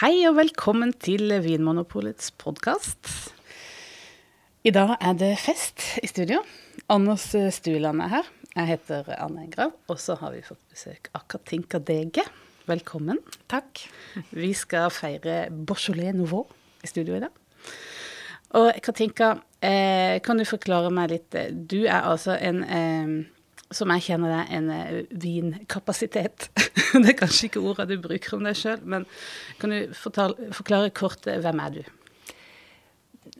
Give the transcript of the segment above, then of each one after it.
Hei og velkommen til Vinmonopolets podkast. I dag er det fest i studio. Anders Stueland er her. Jeg heter Anne Engrav, og så har vi fått besøk av Katinka Dege. Velkommen. Takk. Vi skal feire Beaujolais Nouveau i studio i dag. Og Katinka, eh, kan du forklare meg litt Du er altså en eh, som jeg kjenner det, en eh, vinkapasitet. det er kanskje ikke ordet du bruker om deg sjøl, men kan du fortale, forklare kort eh, hvem er du?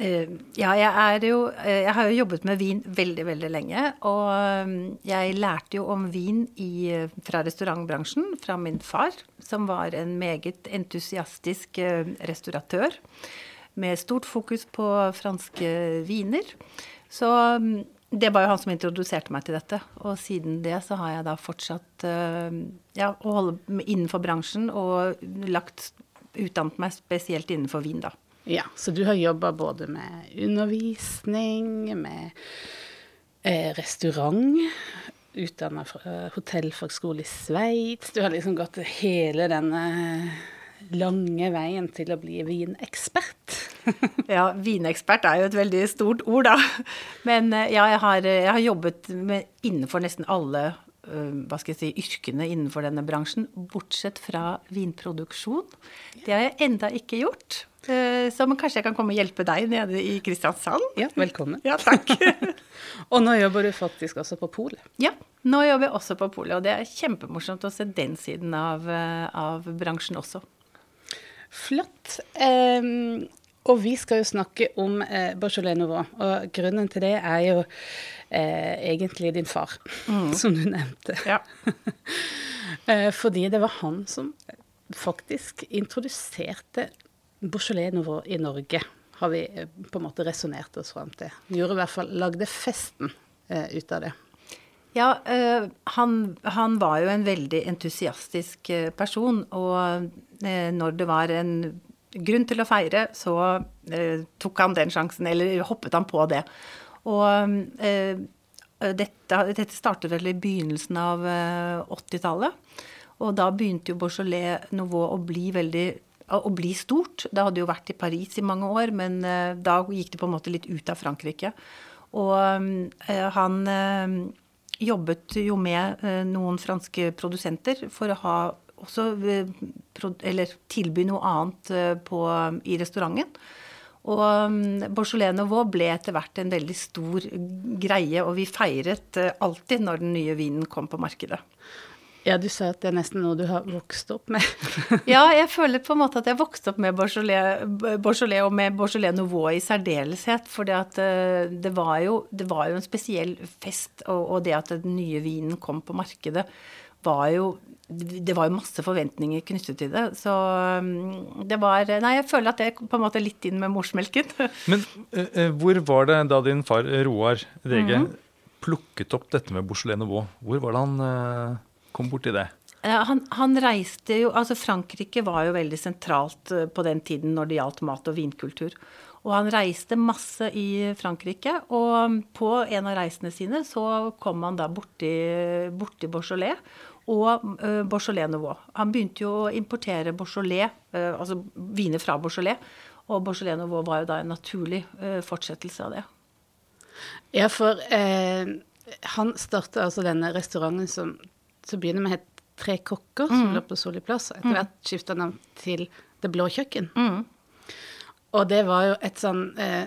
Uh, ja, jeg er jo Jeg har jo jobbet med vin veldig, veldig lenge. Og jeg lærte jo om vin i, fra restaurantbransjen fra min far, som var en meget entusiastisk restauratør med stort fokus på franske viner. Så det var jo han som introduserte meg til dette. Og siden det så har jeg da fortsatt uh, ja, å holde innenfor bransjen og lagt utdannet meg spesielt innenfor vin, da. Ja, så du har jobba både med undervisning, med eh, restaurant, utdanna fra eh, hotellfagskole i Sveits. Du har liksom gått hele denne lange veien til å bli vinekspert? ja, vinekspert er jo et veldig stort ord, da. Men eh, ja, jeg har, jeg har jobbet med, innenfor nesten alle eh, hva skal jeg si, yrkene innenfor denne bransjen, bortsett fra vinproduksjon. Det har jeg enda ikke gjort. Eh, så kanskje jeg kan komme og hjelpe deg nede i Kristiansand? Ja, velkommen. ja, takk. og nå jobber du faktisk også på polet? Ja, nå jobber jeg også på polet. Og det er kjempemorsomt å se den siden av, av bransjen også. Flott. Um, og vi skal jo snakke om eh, Beaujolais Nouveau. Og grunnen til det er jo eh, egentlig din far, mm. som du nevnte. Ja. eh, fordi det var han som faktisk introduserte Beaujolais Nouveau i Norge, har vi eh, på en måte resonnert oss fram til. Gjorde i hvert fall, lagde festen eh, ut av det. Ja, uh, han, han, var jo en veldig entusiastisk person. Og når det var en grunn til å feire, så eh, tok han den sjansen, eller hoppet han på det. Og dette, dette, startet vel i begynnelsen av 80-tallet. Og da begynte jo Beaujolais Nouveau å bli veldig å bli stort. Det hadde jo vært i Paris i mange år, men da gikk det på en måte litt ut av Frankrike. Og han jobbet jo med eh, noen franske produsenter for å ha også eh, Eller tilby noe annet eh, på, i restauranten. Og mm, Beaujolais Nouveau ble etter hvert en veldig stor greie, og vi feiret alltid når den nye vinen kom på markedet. Ja, du sa at det er nesten noe du har vokst opp med. ja, jeg føler på en måte at jeg vokste opp med Beaujolais, Beaujolais og med Beaujolais Nouveau i særdeleshet. For det, det, var jo, det var jo en spesiell fest, og, og, det at den nye vinen kom på markedet, var jo det var jo masse forventninger knyttet til det. Så mm, det var Nei, jeg føler at det på en måte litt inn med morsmelken. Men uh, hvor var det da din far Roar Rege mm -hmm. plukket opp dette med Beaujolais Nouveau? Hvor var det han uh kom borti det? Han, han, reiste jo Altså, Frankrike var jo veldig sentralt eh, på den tiden når det gjaldt mat- og vinkultur. Og han reiste masse i Frankrike, og på en av reisene sine så kom han da borti, borti Beaujolais og uh, Beaujolais Nouveau. Han begynte jo å importere Beaujolais, uh, altså viner fra Beaujolais, og Beaujolais Nouveau var jo da en naturlig uh, fortsettelse av det. Ja, for han starta altså denne restauranten som til å begynne med het Tre kokker, som mm. lå på Solli plass. Og etter mm. hvert skifta navn til Det blå kjøkken. Mm. Og det var jo et sånn eh,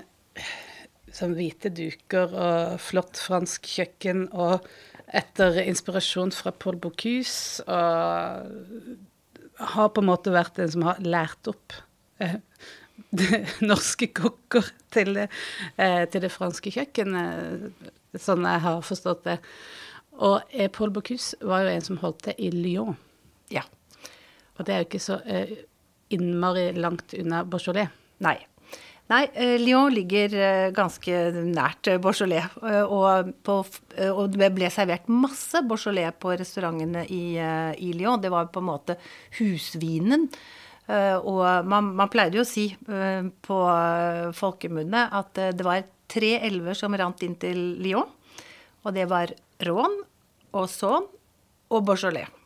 sånn hvite duker og flott fransk kjøkken, og etter inspirasjon fra Paul Bocuse, og har på en måte vært en som har lært opp eh, norske kokker til eh, til det franske kjøkkenet, sånn jeg har forstått det. Og eh, Paul Bocuse var jo en som holdt til i Lyon. Ja. Og det er jo ikke så eh, innmari langt unna Beaujolais. Nei. Nei, eh, Lyon ligger eh, ganske nært eh, Beaujolais. Og, på, og, det ble servert masse Beaujolais på restaurantene i, i, Lyon. Det var på en måte husvinen. Og man, man pleide jo å si på folkemunne at det var tre elver som rant inn til Lyon. Og det var Rån og Saône og Beaujolais.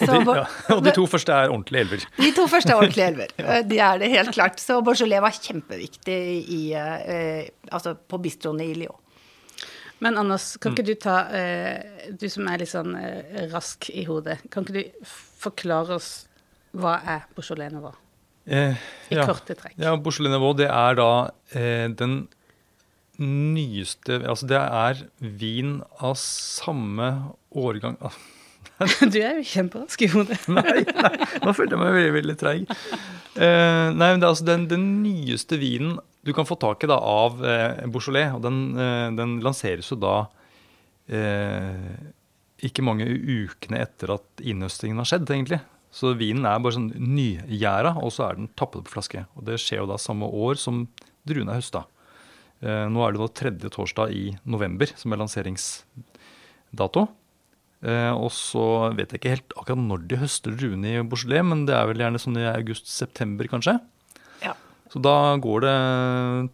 Og de, ja, og de to første er ordentlige elver. De to første er ordentlige elver. De er det helt klart. Så Beaujolais var kjempeviktig i, eh, altså på bistroen i Lyon. Men Anders, kan ikke du ta eh, Du som er litt sånn eh, rask i hodet, kan ikke du forklare oss hva er Beaujolais Nouveau? Eh, I ja. korte trekk. Ja, Beaujolais Nouveau, det er da eh, den nyeste Altså det er vin av samme årgang ah, Du er jo kjemperask i hodet. Nei, nei, nå følte jeg meg veldig, veldig treig. Uh, nei, men det er altså den, den nyeste vinen du kan få tak i da av uh, Beaujolais. Og den, uh, den lanseres jo da ikke mange ukene etter at innhøstingen har skjedd, egentlig. Så vinen er bare sånn nygjæra, og så er den tappet på flaske. Og det skjer jo da samme år som druene er høsta. Nå er det da tredje torsdag i november som er lanseringsdato. Eh, og så vet jeg ikke helt akkurat når de høster druene i Beaujolais, men det er vel gjerne sånn i august-september, kanskje. Ja. Så da går det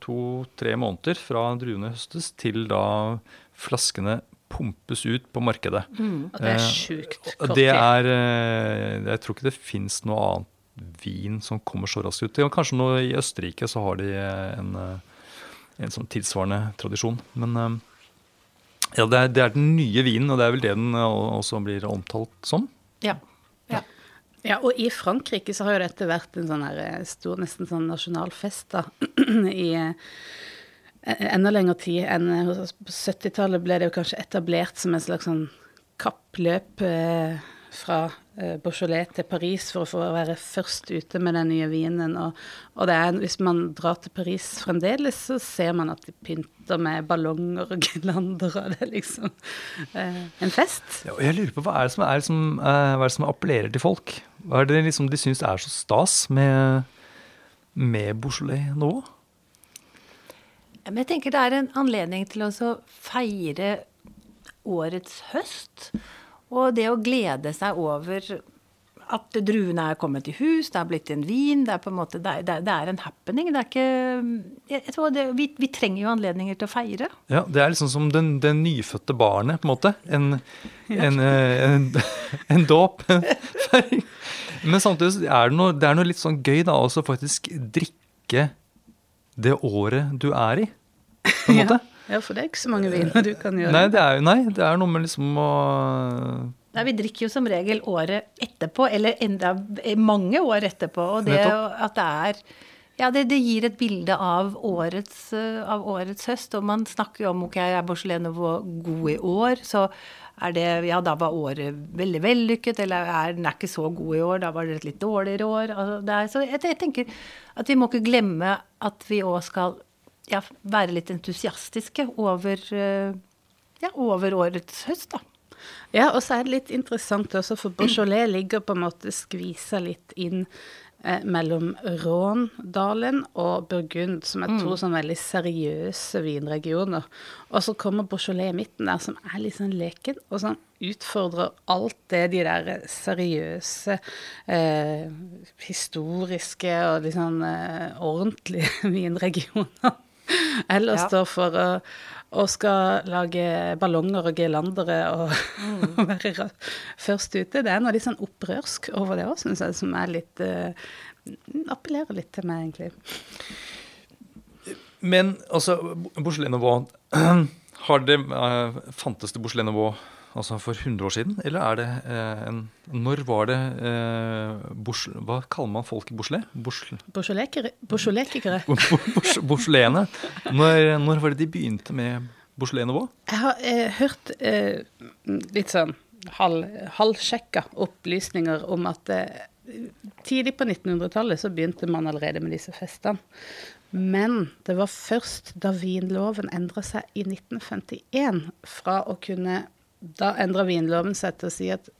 to-tre måneder fra druene høstes til da flaskene pumpes ut på markedet. Og det er Eh, sjukt kort tid. er eh, Jeg tror ikke det fins noe annet vin som kommer så raskt ut. Kanskje nå i Østerrike så har de en, en sånn tilsvarende tradisjon. Men ja, det er, det er den nye vinen, og det er vel det den eh, også blir omtalt som. Ja. ja. Ja, og i Frankrike så har jo dette vært en sånn her eh, stor, nesten sånn nasjonal fest, da. I eh, enda lengre tid enn På 70-tallet ble det jo kanskje etablert som en slags sånn kappløp eh, fra eh, Beaujolais til Paris for å få være først ute med den nye vinen. Og, og det er, hvis man drar til Paris fremdeles, så ser man at de pynter med ballonger og girlander, og det er liksom eh, en fest. Ja, og jeg lurer på Hva er det som, er, som, eh, hva er det som appellerer til folk? Hva er det liksom de syns er så stas med, med Beaujolais nå? Men jeg tenker det er en anledning til å feire årets høst. Og det å glede seg over at druene er kommet i hus, det er blitt en vin. Det er på en måte, det er, det er- en happening. Det er ikke jeg, tror det, vi, vi trenger jo anledninger til å feire. Ja, Det er liksom som den, den nyfødte barnet, på en måte. En, en, eh, en, en dåp. Men samtidig er det noe, det er noe litt sånn gøy da, også faktisk drikke det året du er i, på en måte. Ja, for det er ikke så mange viner du kan gjøre. Nei, det er, jo- nei, det er noe med liksom å Nei, vi drikker jo som regel året etterpå, eller enda mange år etterpå. Og det at det er Ja, det, det gir et bilde av årets, eh, av årets høst. Og man snakker jo om ok, er Beaujolais Nouveau god i år, så er det Ja, da var året veldig vellykket, eller er den er ikke så god i år, da var det et litt dårligere år. Altså, det er, så jeg, jeg tenker at vi må ikke glemme at vi òg skal ja, være litt entusiastiske over, eh, ja, over årets høst, da. Ja, og så er det litt interessant også, for Beaujolais ligger på en måte skvisa litt inn eh, mellom Råndalen og Burgund, som er to sånn veldig seriøse vinregioner. Og så kommer Beaujolais i midten der, som er litt sånn leken, og som utfordrer alt det de der seriøse, eh, historiske og litt sånn eh, ordentlige vinregionene ellers Ja. står for. å, og skal lage ballonger og girlandere og, og være først ute. Det er noe litt sånn opprørsk over det òg, syns jeg, som er litt uh, Appellerer litt til meg, egentlig. Men altså, Bouchelet Nouveau har det, uh, Fantes det Nouveau altså for 100 år siden? Eller er det eh, en Når var det eh, bors, Hva kaller man folk i Bouchelet? Bourge- Beaujolaiene. Når, når var det de begynte med Nouveau? Jeg har eh, hørt eh, litt sånn halv, halvsjekka opplysninger om at eh, tidlig på 1900-tallet så begynte man allerede med disse festene. Men det var først da vinloven endra seg i 1951, fra å kunne Da endra vinloven seg til å si at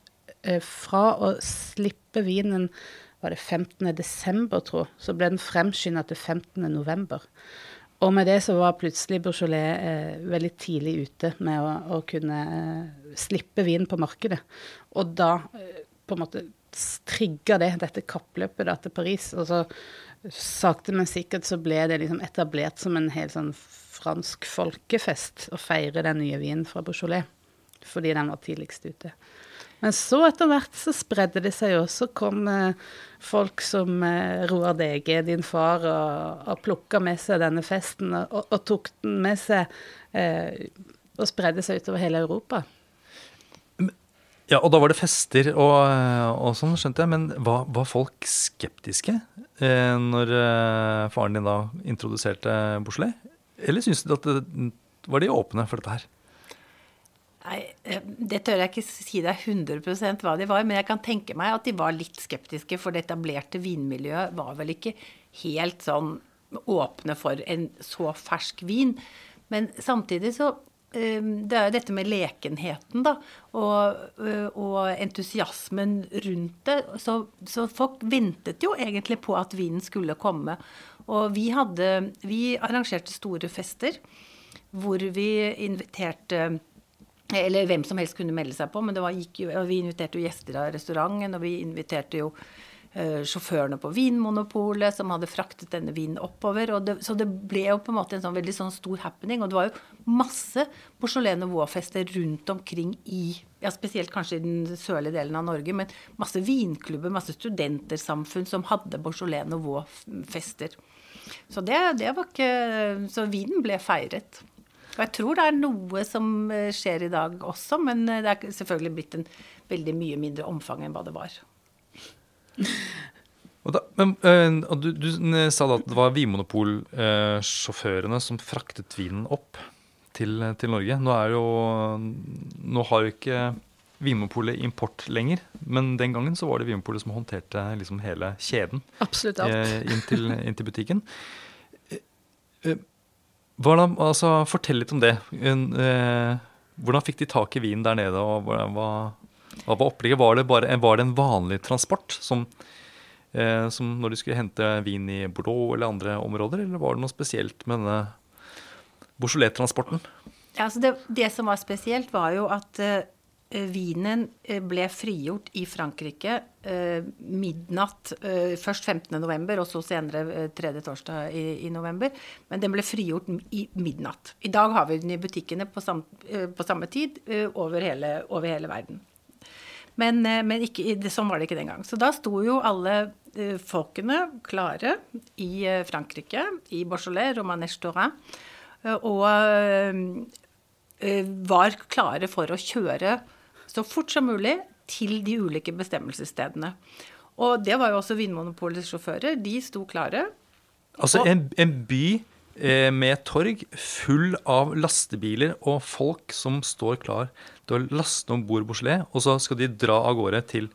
eh, fra å slippe vinen var det 15. desember, tro, så ble den fremskynda til 15. november. Og med det så var plutselig Beaujolais eh, veldig tidlig ute med å, å kunne eh, slippe vin på markedet. Og da eh, på en måte trigga det dette kappløpet da til Paris. Og så sakte, men sikkert så ble det liksom etablert som en helt sånn fransk folkefest å feire den nye vinen fra Beaujolais. Fordi den var tidligst ute. Men så etter hvert så spredde det seg jo. Så kom eh, folk som eh, Roar Dege, din far, og, og plukka med seg denne festen og, og, tok den med seg eh, og spredde seg utover hele Europa. Ja, og da var det fester og, og sånn, skjønte jeg. Men var, var folk skeptiske eh, når eh, faren din da introduserte Beaujolais? Eller syns du at det, var de åpne for dette her? Nei, eh, Det tør jeg ikke si deg 100% hva de var, men jeg kan tenke meg at de var litt skeptiske, for det etablerte vinmiljøet var vel ikke helt sånn åpne for en så fersk vin. Men samtidig så eh, Det er jo dette med lekenheten, da, og, eh, og entusiasmen rundt det. Så, så, folk ventet jo egentlig på at vinen skulle komme. Og vi hadde Vi arrangerte store fester hvor vi inviterte eller hvem som helst kunne melde seg på, men var, jo, vi inviterte jo gjester av restauranten, og vi inviterte jo uh, sjåførene på Vinmonopolet som hadde fraktet denne vinen oppover. Det, så det ble jo på en måte en sånn veldig sånn stor happening. Og det var jo masse Beaujolais Nouveau-fester rundt omkring i ja, Spesielt kanskje i den sørlige delen av Norge, men masse vinklubber, masse studentersamfunn som hadde Beaujolais Nouveau-fester. Så det, det var ikke Så vinen ble feiret. Og jeg tror det er noe som eh, skjer i dag også, men eh, det er selvfølgelig blitt en veldig mye mindre omfang enn hva det var. Og, da, men, eh, og du, du, sa da at det var Vinmonopol-sjåførene som fraktet vinen opp til, til, Norge. Nå, er jo, nå har jo ikke Vinmonopolet import lenger, men den gangen så var det Vinmonopolet som håndterte liksom hele kjeden Absolutt alt. inn, til, inn til butikken. Hvordan, altså, fortell litt om det. Eh, hvordan fikk de tak i vinen der nede? og hva, hva, var opplegget? Var det, bare, var det en vanlig transport, som, eh, som, når de skulle hente vin i Bordeaux eller andre områder, eller var det noe spesielt med denne Beaujolais-transporten? Ja, altså det, det, som var spesielt, var jo at eh, vinen eh, ble frigjort i Frankrike eh, midnatt. Eh, først 15.11., og så senere eh, tredje torsdag i, november. Men den ble frigjort i midnatt. I dag har vi den i butikkene på, sam, eh, på samme tid over hele, over, hele, verden. Men, men ikke, sånn var det ikke den gang. Så da sto jo alle folkene klare i Frankrike, i Beaujolais, Romanes Torin, og var klare for å kjøre så fort som mulig til de ulike bestemmelsesstedene. Og det var jo også Vinmonopolets sjåfører. De sto klare. Altså en, en by eh, med torg full av lastebiler og folk som står klar til å laste om bord Bouchelet, og så skal de dra av gårde til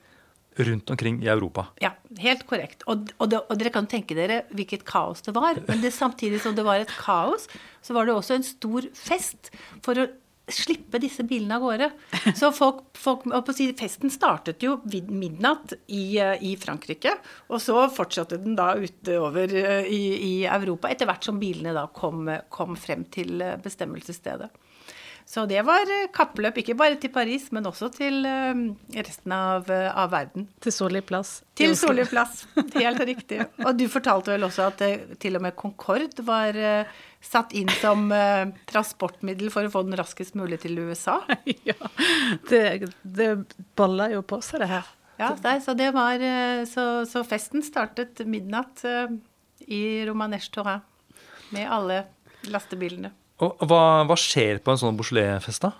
rundt omkring i Europa. Ja, helt korrekt. Og, og, det, og, dere kan tenke dere hvilket kaos det var. Men det, samtidig som det var et kaos, så var det også en stor fest for å slippe disse bilene av gårde. Så folk, folk si, Festen startet jo midnatt i, eh, i, Frankrike, og så fortsatte den da utover eh, i, i Europa etter hvert som bilene da kom, kom frem til eh, bestemmelsesstedet. Så det var kappløp, ikke bare til Paris, men også til resten av, av verden. Til Solli plass. Til Solli plass, helt riktig. Og du fortalte vel også at til og med Concorde var satt inn som transportmiddel for å få den raskest mulig til USA. ja, det, det balla jo på seg, det her. Ja, nei, så, det var, så, så, festen startet midnatt i Romanesh Torin med alle lastebilene. Og hva, hva skjer på en sånn Beaujolais-fest, da?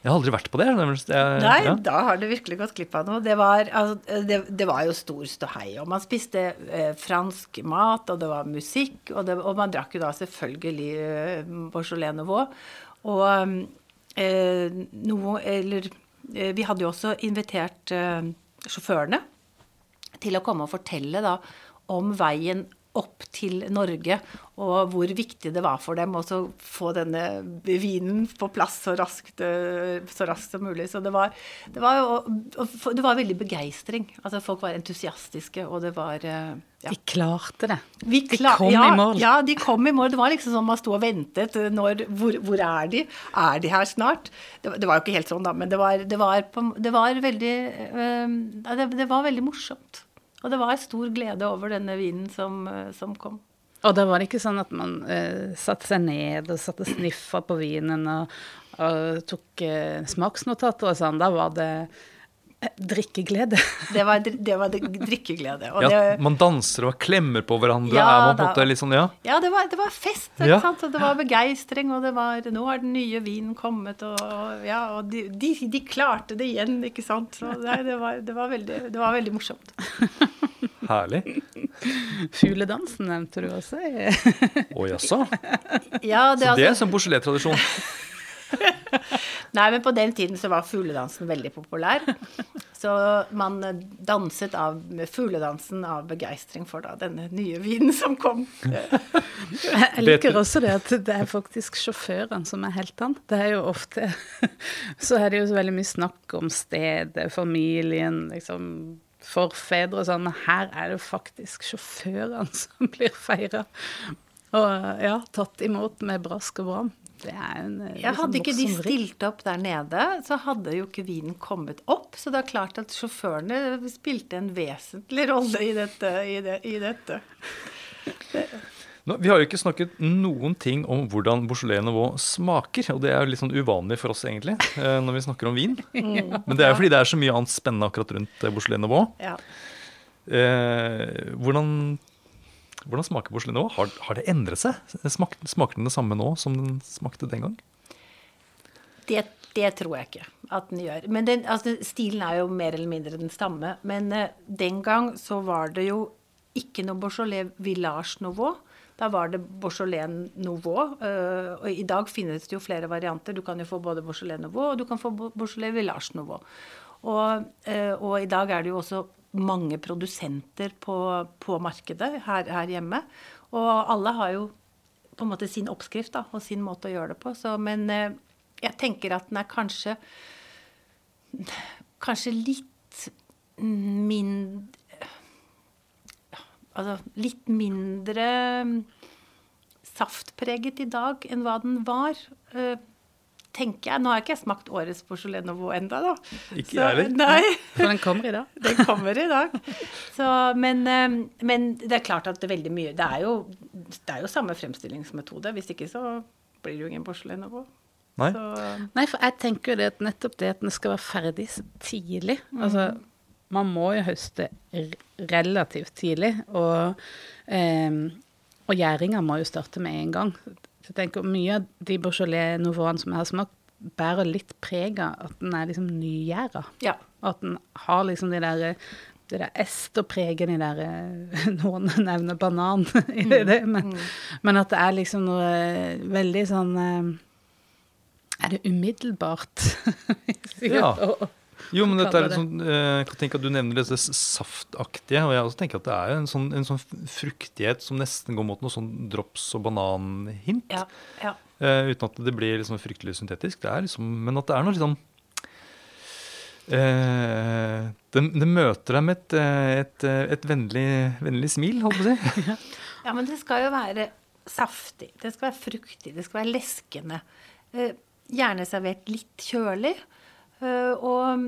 Jeg har aldri vært på det. Jeg, Nei, ja. da har du virkelig gått glipp av noe. Det var, altså, det, det var jo stor ståhei. Og man spiste eh, fransk mat, og det var musikk. Og, det, og man drakk jo da selvfølgelig eh, Beaujolais Nouveau. Og eh, noe Eller eh, vi hadde jo også invitert eh, sjåførene til å komme og fortelle da om veien opp til Norge, og hvor viktig det var for dem å få denne vinen på plass så raskt, eh, så raskt som mulig. Så det var, det var, det var veldig begeistring. Altså Folk var entusiastiske, og det var eh, ja. De klarte det. De kom ja, i mål. Ja, de kom i mål. Det var liksom sånn man sto og ventet. Når, hvor, hvor, er de? Er de her snart? Det, det, var jo ikke helt sånn, da, men det var, var, på, var veldig øh, det var veldig morsomt. Og det var stor glede over denne vinen som, eh, som kom. Og da var det ikke sånn at man uh, satte seg ned og satte sniffa på vinen og, og tok uh, smaksnotater og sånn. Da var det Drikkeglede. Det var, det var drikkeglede. ja, det, man danser og klemmer på hverandre. Ja, er man på en litt sånn, ja? Ja, det var, det var fest. ikke Ja. sant? Og det var begeistring, og det var Nå har den nye vinen kommet, og, ja, og de, de, de klarte det igjen, ikke sant. Så nei, det, var, det, var veldig, det var veldig morsomt. Herlig. Fugledansen nevnte du også. Å jaså? Så det er altså- sånn Beaujolais-tradisjon. Nei, men på den tiden så var fugledansen veldig populær. Så man danset av fugledansen av begeistring for da denne nye vinen som kom. Jeg liker også det at det er faktisk sjåføren som er heltene. Det er jo ofte Så er det jo så veldig mye snakk om stedet, familien, liksom forfedre og sånn, men her er det faktisk sjåførene som blir feira. Og ja, tatt imot med brask og bram. Det er en liksom, Ja, hadde ikke de stilt opp der nede, så hadde jo ikke vinen kommet opp. Så det er klart at sjåførene spilte en vesentlig rolle i dette. I det, i dette. Nå, vi har jo ikke snakket noen ting om hvordan Beaujolais Nouveau smaker. Og det er jo litt sånn uvanlig for oss, egentlig, eh, når vi snakker om vin. Men det er jo fordi det er så mye annet spennende akkurat rundt eh, Beaujolais Nouveau. Ja. Eh, hvordan, hvordan smaker porselen nå? Har, har det endret seg? Smak, smaker den det samme nå som den smakte den gang? Det, det tror jeg ikke at den gjør. Men den, altså, stilen er jo mer eller mindre den samme. Men eh, den gang så var det jo ikke noe Beaujolais Village Nouveau. Da var det Beaujolais Nouveau. eh, og i dag finnes det jo flere varianter. Du kan jo få både Beaujolais Nouveau og du kan få Beaujolais Village Nouveau. Og, eh, og i dag er det jo også mange produsenter på, på markedet her, her hjemme. Og alle har jo på en måte sin oppskrift da, og sin måte å gjøre det på. Så, men eh, jeg tenker at den er kanskje Kanskje litt mindre Altså litt mindre saftpreget i dag enn hva den var. Tenker jeg. Nå har jeg ikke smakt årets Nouveau enda, da. Ikke Så- jeg heller. Nei. For den kommer i dag. Den kommer i dag. Så, men, eh, men det er klart at det er veldig mye Det er jo, det er jo samme fremstillingsmetode. Hvis ikke så blir det jo ingen Nouveau. Nei? Så, Nei, for jeg tenker jo det at nettopp det at den skal være ferdig så tidlig Altså, man må jo høste relativt tidlig, og, eh, og gjæringa må jo starte med en gang. Så jeg tenker Mye av de Beaujolais-nivåene som jeg har smakt, bærer litt preg av at den er liksom nygjæra. ja. At den har liksom de der det der esterpreget, de der eh, Noen nevner banan i det, men, men at det er liksom noe veldig sånn eh, Er det umiddelbart? Ja. Og- Jo, men dette er litt sånn, eh, jeg kan tenke at Du nevner dette saftaktige. og jeg også tenker at Det er en sånn, en sånn fruktighet som nesten går mot noe sånn drops- og bananhint. Ja. ja. eh, uten at det blir liksom fryktelig syntetisk. Det er liksom, men at det er noe liksom eh, det, det møter deg med et, et, et vennlig, vennlig smil, holdt på å si. Ja, men det skal jo være saftig. Det skal være fruktig. Det skal være leskende. Eh, gjerne servert litt kjølig. Eh, og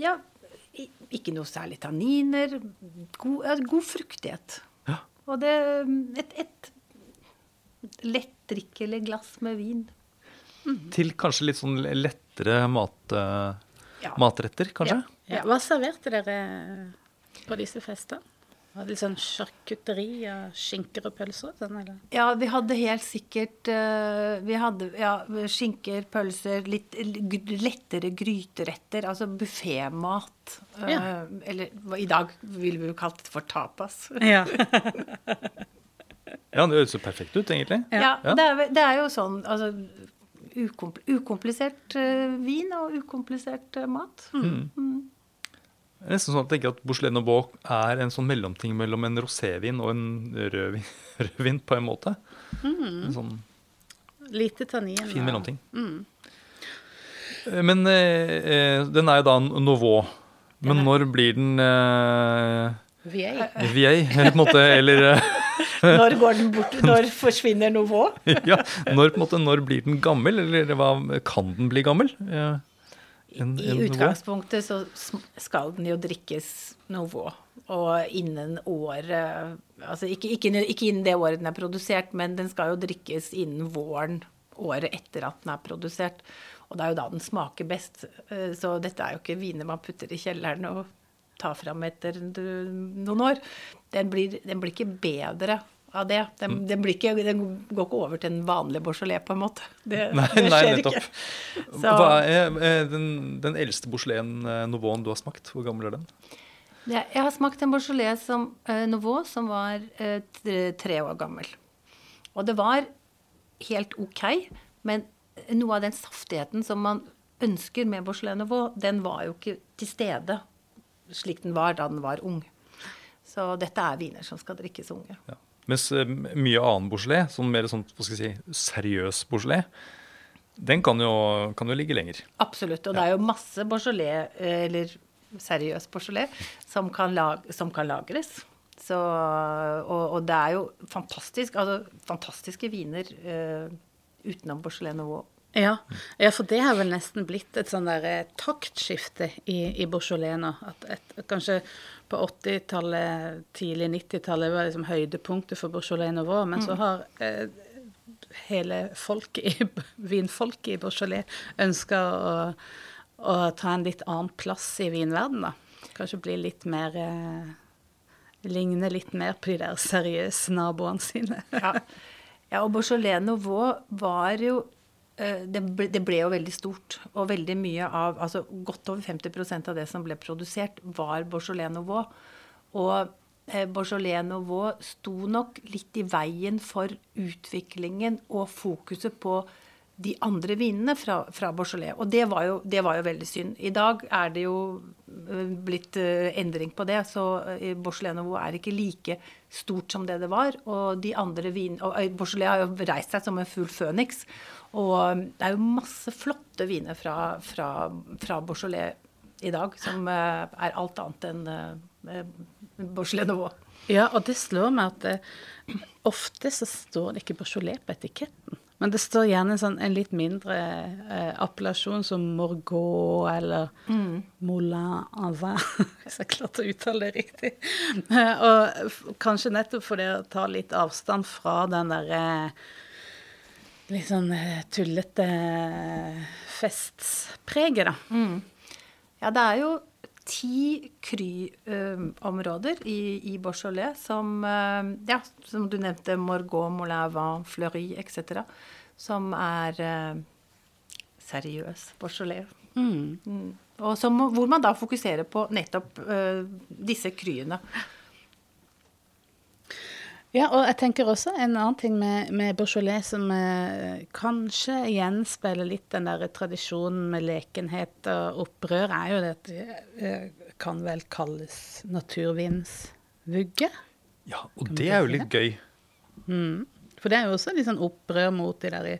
ja, ikke noe særlig tanniner. God, ja, god fruktighet. Ja. Og det et, et lettdrikkelig glass med vin. Til kanskje litt sånn lettere mat, eh, Ja. matretter, kanskje? Ja, hva serverte dere på disse festene? Var det litt sånn sjarkutteri av skinker og pølser? Sånn, eller? Ja, vi hadde helt sikkert eh, Vi hadde ja, skinker, pølser, litt lettere gryteretter. Altså buffémat. Eh, Ja. eller i dag ville vi jo kalt det for tapas. Ja. Ja, det høres så perfekt ut, egentlig. Ja, Ja. Det, er, det er jo sånn altså ukompl ukomplisert eh, vin og ukomplisert mat. Mm. er Nesten sånn at jeg tenker at Beaujolais Nouveau er en sånn mellomting mellom en rosévin og en rødvin, rødvin på en måte. En sånn Lite tannin. fin mellomting. Mm. Men eh, eh, den er jo da Nouveau. Men når blir den eh, VA. vieille, på en måte, eller eh, Når går den bort? Når forsvinner Nouveau? Ja, når, på en måte, når blir den gammel, eller hva, kan den bli gammel? Ja. En- I utgangspunktet så skal den jo drikkes Novo. Og innen året Altså ikke, ikke, ikke innen det året den er produsert, men den skal jo drikkes innen våren året etter at den er produsert. Og det er jo da den smaker best. Eh, Så dette er jo ikke viner man putter i kjelleren og tar fram etter noen år. Den blir, den blir ikke bedre av det. Den, den, blir ikke, den går ikke over til en vanlig Beaujolais, på en måte. Det, Nei, det nei, nettopp. ikke. Så- Hva er er den, den eldste Beaujolais Nouveau du har smakt? Hvor gammel er den? Ja, jeg har smakt en Beaujolais som, eh, Nouveau som var eh, tre, tre år gammel. Og det var helt ok, men noe av den saftigheten som man ønsker med Beaujolais Nouveau, den var jo ikke til stede slik den var da den var ung. Så dette er viner som skal drikkes unge. Ja. Mens eh, mye annen Beaujolais, sånn mer sånn, hva skal jeg si, seriøs Beaujolais, den kan jo, kan jo ligge lenger. Absolutt. Og det er jo masse Beaujolais, eh, eller seriøs Beaujolais, som kan, lag, som kan lagres. Så, og, og det er jo fantastisk, altså, fantastiske viner uh, utenom Beaujolais Nouveau. Ja. ja, for det har vel nesten blitt et sånn der taktskifte i, i Beaujolais nå. At et, kanskje på 80-tallet, tidlig 90-tallet var liksom høydepunktet for Beaujolais Nouveau, men så har eh, hele folket i, vinfolket i Beaujolais ønska å, å ta en litt annen plass i vinverdenen, da. Kanskje bli litt mer eh, Ligne litt mer på de der seriøse naboene sine. Ja. ja, og Beaujolais Nouveau var jo det ble, det ble jo veldig stort. Og veldig mye av Altså godt over 50% av det som ble produsert, var Beaujolais Nouveau. Og eh, Beaujolais Nouveau sto nok litt i veien for utviklingen og fokuset på de andre vinene fra, fra Beaujolais. Og det var, jo, det var jo veldig synd. I dag er det jo eh, blitt eh, endring på det, så eh, Beaujolais Nouveau er ikke like stort som det det var. Og de andre vin... Og eh, Beaujolais har jo reist seg som en fugl føniks. Og eh, det er jo masse flotte viner fra, fra, fra Beaujolais i dag som eh, er alt annet enn eh, Beaujolais Nouveau. Ja, og det slår meg at det, ofte så står det ikke Beaujolais på etiketten. Men det står gjerne en, sånn, en litt mindre eh, appellasjon som Morgot eller Moulin Avin, hvis jeg klarte å uttale det riktig. Eh, og kanskje nettopp for det å ta litt avstand fra den der eh, litt sånn eh, tullete festpreget, festspreget, da. Ja, det er jo ti Kry-områder i, i Beaujolais som eh, Ja, som du nevnte, Morgot, Moulin Vin, Fleury etc. Som er eh, seriøs Beaujolais. Mm. Og som, hvor man da fokuserer på nettopp eh, disse kryene. Ja, og jeg tenker også en annen ting med, med Beaujolais som eh, kanskje gjenspeiler litt den der tradisjonen med lekenhet og opprør, er jo det at det eh, kan vel kalles naturvinsvugge. Ja, og det er jo litt gøy. For det er jo også litt sånn opprør mot de der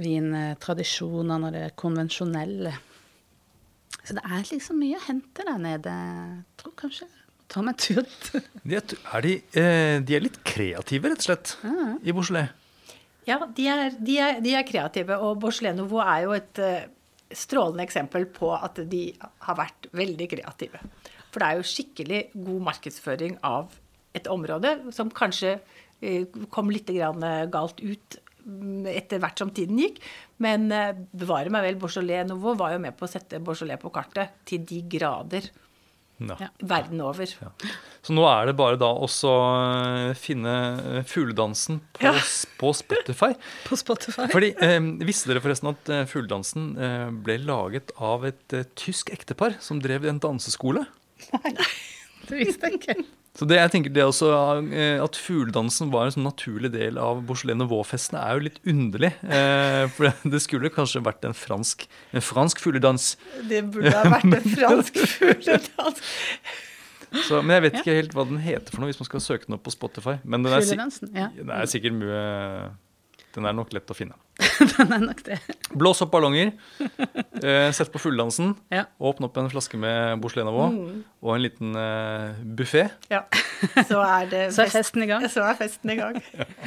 vintradisjonene og det konvensjonelle. Så det er liksom mye å hente der nede. Jeg tror kanskje ta meg tut. De er, de, eh, de er litt kreative, rett og slett, i Beaujolais. Ja, de er, de er, de er kreative, og Beaujolais Nouveau er jo et eh, strålende eksempel på at de har vært veldig kreative. For det er jo skikkelig god markedsføring av et område som kanskje eh, kom litt grann galt ut mm, etter hvert som tiden gikk. Men bevare meg vel, Beaujolais Nouveau var jo med på å sette Beaujolais på kartet til de grader Ja. Ja. verden over. Så nå er det bare da også eh, finne eh, fugledansen på, Ja. på Spotify. På Spotify. Fordi, eh, Visste dere forresten at eh, fugledansen eh, ble laget av et eh, tysk ektepar som drev en danseskole? Det visste jeg ikke. Så det jeg tenker det også, eh, At fugledansen var en sånn naturlig del av Beaujolais Nouveau-festene, er jo litt underlig. Eh, for det skulle kanskje vært en fransk, en fransk fugledans. Det burde ha vært en fransk fugledans. Så, men jeg vet ikke helt hva den heter for noe, hvis man skal søke den opp på Spotify. Men den er, ja. den er sikkert mye Den er nok lett å finne. Den er nok det. Blås opp ballonger. Eh, sett på fulldansen, Ja. Åpne opp en flaske med Beaujolais mm. Og en liten eh, buffé. Ja. Så er det Så er festen i gang. Så er festen i gang.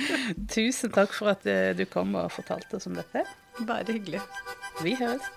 Tusen takk for at eh, du kom og fortalte oss om dette. Bare hyggelig. Vi høres.